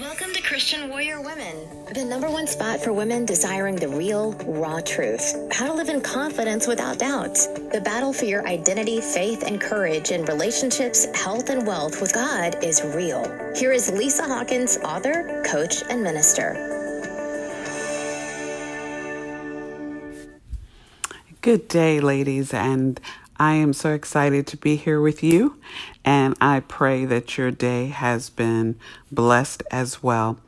Welcome to Christian Warrior Women, the number one spot for women desiring the real, raw truth. How to live in confidence without doubt. The battle for your identity, faith, and courage in relationships, health, and wealth with God is real. Here is Lisa Hawkins, author, coach, and minister. Good day, ladies, and I am so excited to be here with you, and I pray that your day has been blessed as well.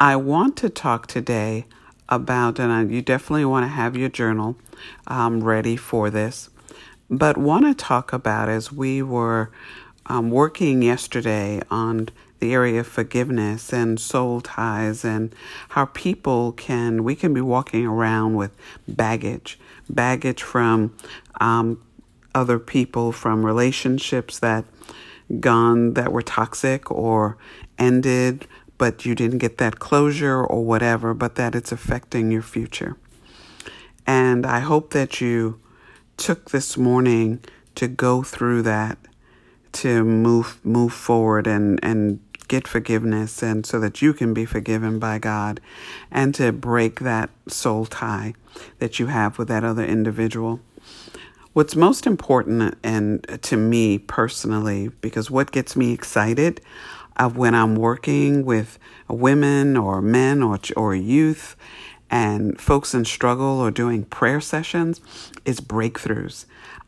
I want to talk today about, and you definitely want to have your journal um, ready for this, but want to talk about as we were um, working yesterday on the area of forgiveness and soul ties and how people can we can be walking around with baggage baggage from um, other people from relationships that gone that were toxic or ended but you didn't get that closure or whatever but that it's affecting your future and i hope that you took this morning to go through that to move move forward and and get forgiveness and so that you can be forgiven by God and to break that soul tie that you have with that other individual. What's most important and to me personally because what gets me excited of when I'm working with women or men or or youth and folks in struggle or doing prayer sessions is breakthroughs.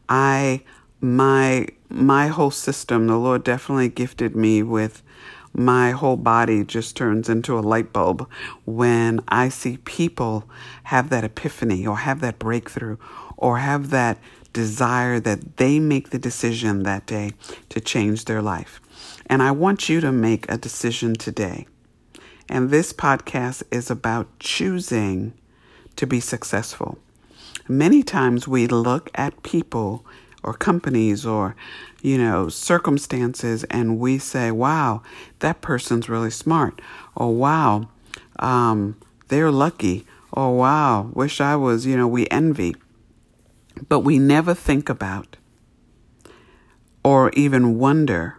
I my my whole system the Lord definitely gifted me with my whole body just turns into a light bulb when I see people have that epiphany or have that breakthrough or have that desire that they make the decision that day to change their life. And I want you to make a decision today. And this podcast is about choosing to be successful. Many times we look at people or companies or you know circumstances and we say wow that person's really smart or wow um, they're lucky or wow wish i was you know we envy but we never think about or even wonder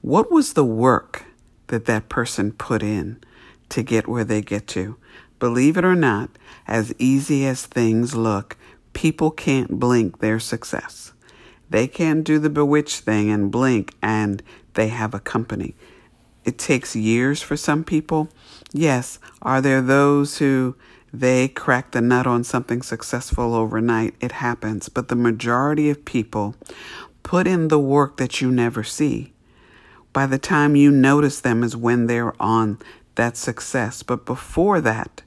what was the work that that person put in to get where they get to believe it or not as easy as things look people can't blink their success they can't do the bewitched thing and blink and they have a company. It takes years for some people. Yes, are there those who they crack the nut on something successful overnight? It happens. But the majority of people put in the work that you never see. By the time you notice them is when they're on that success. But before that,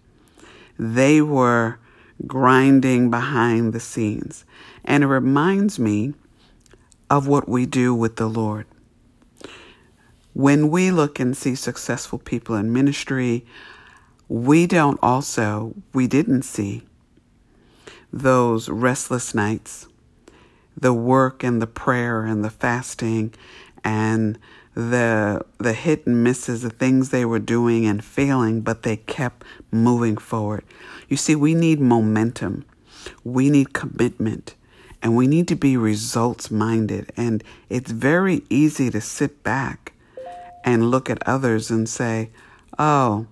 they were grinding behind the scenes. And it reminds me of what we do with the Lord. When we look and see successful people in ministry, we don't also, we didn't see those restless nights, the work and the prayer and the fasting and the the hit and misses, the things they were doing and failing, but they kept moving forward. You see, we need momentum. We need commitment. And we need to be results minded. And it's very easy to sit back and look at others and say, oh,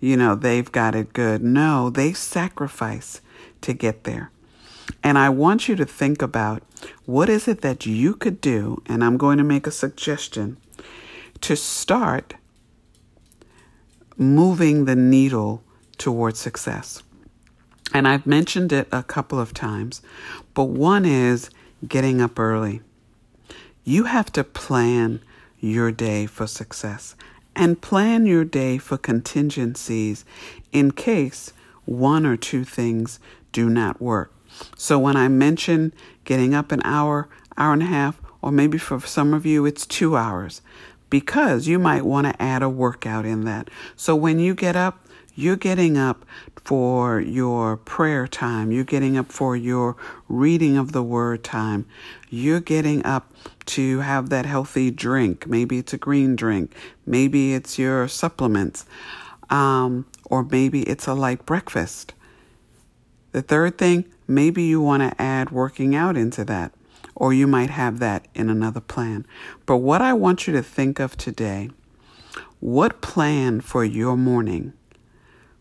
you know, they've got it good. No, they sacrifice to get there. And I want you to think about what is it that you could do, and I'm going to make a suggestion to start moving the needle towards success. And I've mentioned it a couple of times, but one is getting up early. You have to plan your day for success and plan your day for contingencies in case one or two things do not work. So when I mention getting up an hour, hour and a half, or maybe for some of you it's two hours, because you might want to add a workout in that. So when you get up, you're getting up for your prayer time. You're getting up for your reading of the word time. You're getting up to have that healthy drink. Maybe it's a green drink. Maybe it's your supplements. Um, or maybe it's a light breakfast. The third thing, maybe you want to add working out into that, or you might have that in another plan. But what I want you to think of today what plan for your morning?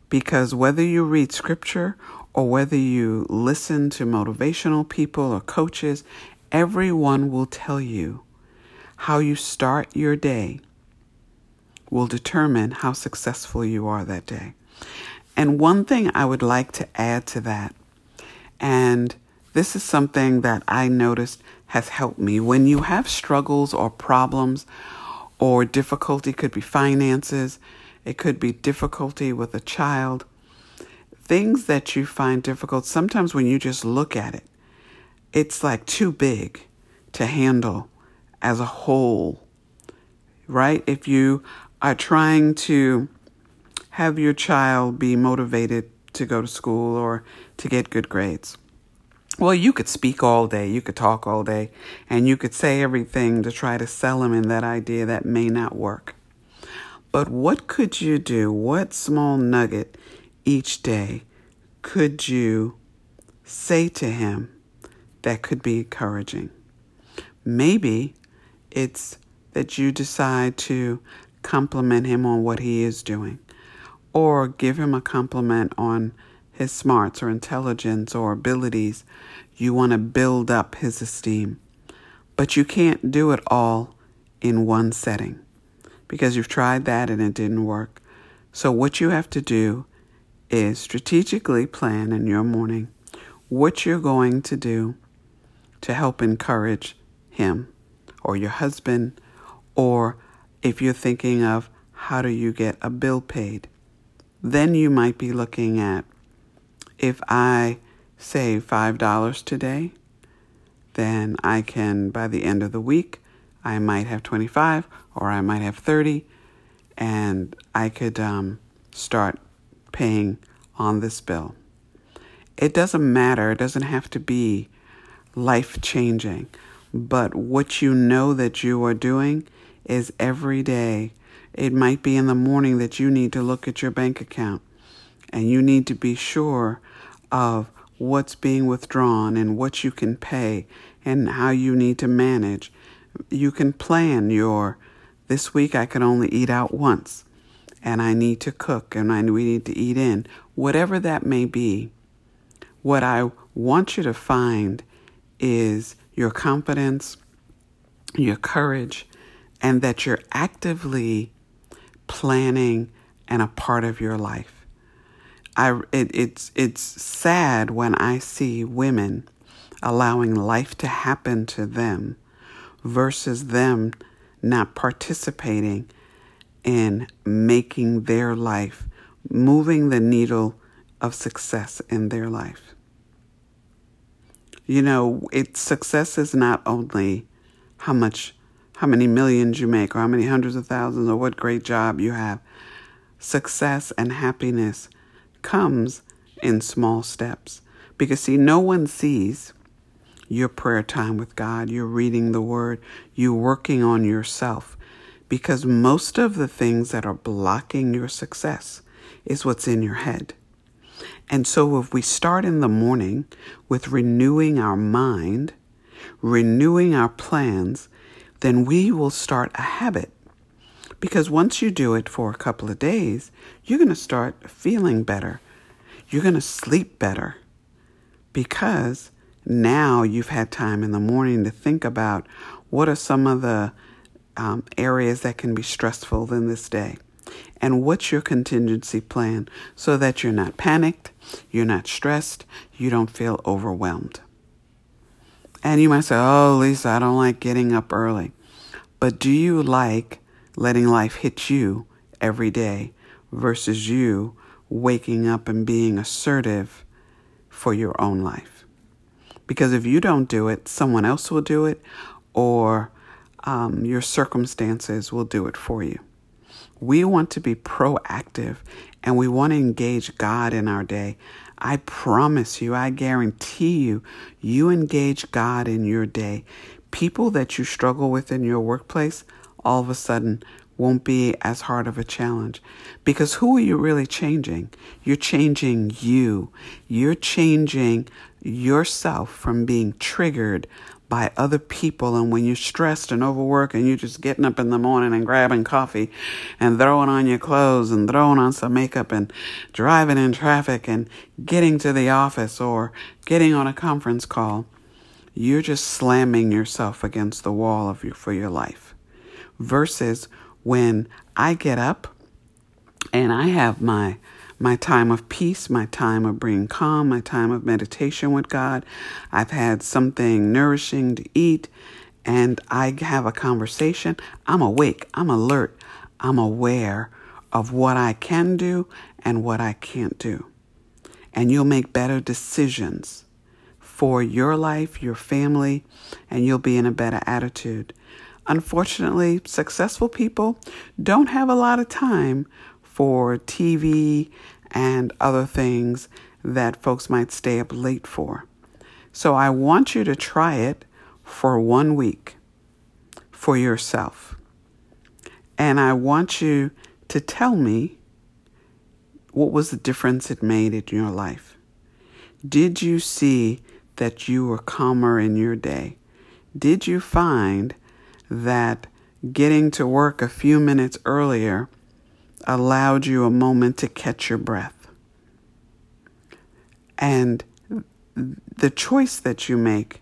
Because whether you read scripture or whether you listen to motivational people or coaches, everyone will tell you how you start your day will determine how successful you are that day. And one thing I would like to add to that, and this is something that I noticed has helped me. When you have struggles or problems or difficulty, could be finances, it could be difficulty with a child, things that you find difficult, sometimes when you just look at it, it's like too big to handle as a whole, right? If you are trying to have your child be motivated to go to school or to get good grades. Well, you could speak all day, you could talk all day, and you could say everything to try to sell them in that idea that may not work. But what could you do? What small nugget each day could you say to him that could be encouraging? Maybe it's that you decide to compliment him on what he is doing or give him a compliment on his smarts or intelligence or abilities. You want to build up his esteem. But you can't do it all in one setting because you've tried that and it didn't work. So, what you have to do is strategically plan in your morning what you're going to do to help encourage him or your husband, or if you're thinking of how do you get a bill paid, then you might be looking at if I save $5 today, then I can, by the end of the week, I might have 25 or I might have 30, and I could um, start paying on this bill. It doesn't matter, it doesn't have to be life changing, but what you know that you are doing is every day. It might be in the morning that you need to look at your bank account and you need to be sure of what's being withdrawn and what you can pay and how you need to manage. You can plan your this week I can only eat out once and I need to cook and I, we need to eat in. Whatever that may be, what I want you to find is your confidence, your courage, and that you're actively planning and a part of your life. I it, it's it's sad when I see women allowing life to happen to them versus them not participating in making their life moving the needle of success in their life. You know, it success is not only how much how many millions you make or how many hundreds of thousands or what great job you have. Success and happiness comes in small steps. Because, see, no one sees your prayer time with God, you're reading the Word, you're working on yourself. Because most of the things that are blocking your success is what's in your head. And so, if we start in the morning with renewing our mind, renewing our plans, then we will start a habit because once you do it for a couple of days, you're going to start feeling better. You're going to sleep better because now you've had time in the morning to think about what are some of the um, areas that can be stressful in this day and what's your contingency plan so that you're not panicked, you're not stressed, you don't feel overwhelmed. And you might say, Oh, Lisa, I don't like getting up early. But do you like letting life hit you every day versus you waking up and being assertive for your own life. Because if you don't do it, someone else will do it, or um, your circumstances will do it for you. We want to be proactive and we want to engage God in our day. I promise you, I guarantee you, you engage God in your day. People that you struggle with in your workplace, all of a sudden won't be as hard of a challenge. Because who are you really changing? You're changing you. You're changing yourself from being triggered by other people. And when you're stressed and overworked and you're just getting up in the morning and grabbing coffee and throwing on your clothes and throwing on some makeup and driving in traffic and getting to the office or getting on a conference call, you're just slamming yourself against the wall of you for your life. Versus when I get up and I have my my time of peace, my time of being calm, my time of meditation with God. I've had something nourishing to eat and I have a conversation. I'm awake, I'm alert, I'm aware of what I can do and what I can't do. And you'll make better decisions for your life, your family, and you'll be in a better attitude. Unfortunately, successful people don't have a lot of time for TV and other things that folks might stay up late for. So I want you to try it for one week for yourself. And I want you to tell me what was the difference it made in your life. Did you see that you were calmer in your day? Did you find that getting to work a few minutes earlier allowed you a moment to catch your breath. And the choice that you make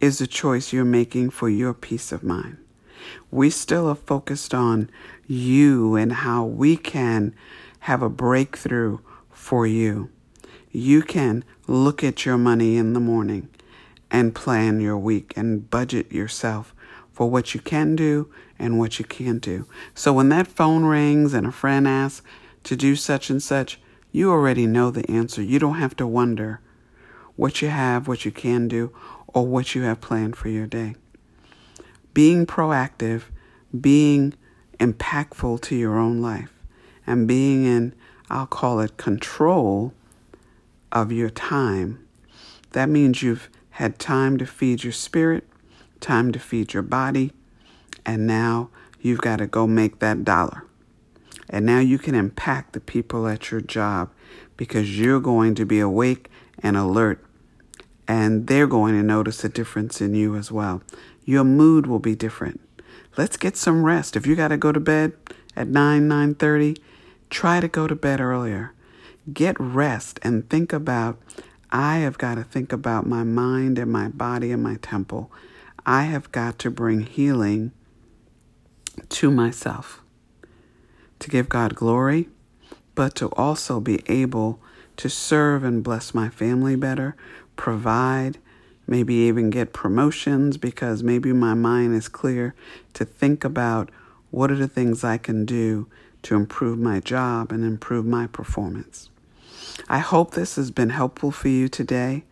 is a choice you're making for your peace of mind. We still are focused on you and how we can have a breakthrough for you. You can look at your money in the morning and plan your week and budget yourself for what you can do and what you can't do. So when that phone rings and a friend asks to do such and such, you already know the answer. You don't have to wonder what you have, what you can do, or what you have planned for your day. Being proactive, being impactful to your own life, and being in, I'll call it, control of your time. That means you've had time to feed your spirit, time to feed your body, and now you've got to go make that dollar. And now you can impact the people at your job because you're going to be awake and alert, and they're going to notice a difference in you as well. Your mood will be different. Let's get some rest. If you got to go to bed at 9, 9:30, try to go to bed earlier. Get rest and think about I have got to think about my mind and my body and my temple I have got to bring healing to myself to give God glory, but to also be able to serve and bless my family better, provide, maybe even get promotions because maybe my mind is clear to think about what are the things I can do to improve my job and improve my performance. I hope this has been helpful for you today.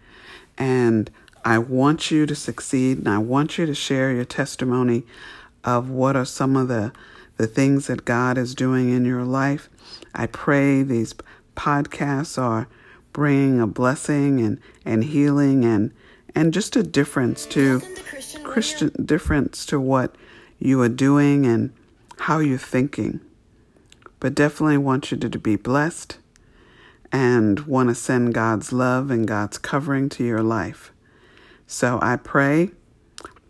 And I want you to succeed and I want you to share your testimony of what are some of the, the things that God is doing in your life. I pray these podcasts are bringing a blessing and, and healing and, and just a difference to Christian, Christian difference to what you are doing and how you're thinking. But definitely want you to, to be blessed and want to send God's love and God's covering to your life. So I pray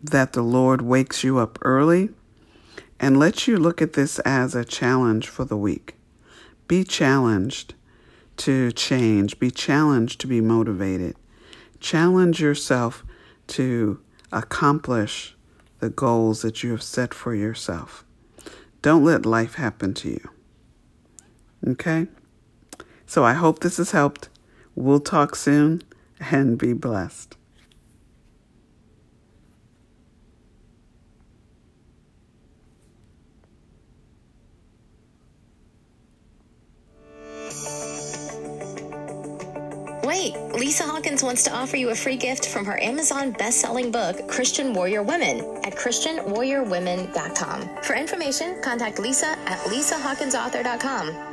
that the Lord wakes you up early and lets you look at this as a challenge for the week. Be challenged to change, be challenged to be motivated. Challenge yourself to accomplish the goals that you have set for yourself. Don't let life happen to you. Okay? So I hope this has helped. We'll talk soon and be blessed. Wait, Lisa Hawkins wants to offer you a free gift from her Amazon best-selling book, Christian Warrior Women, at ChristianWarriorWomen.com. For information, contact Lisa at LisaHawkinsAuthor.com.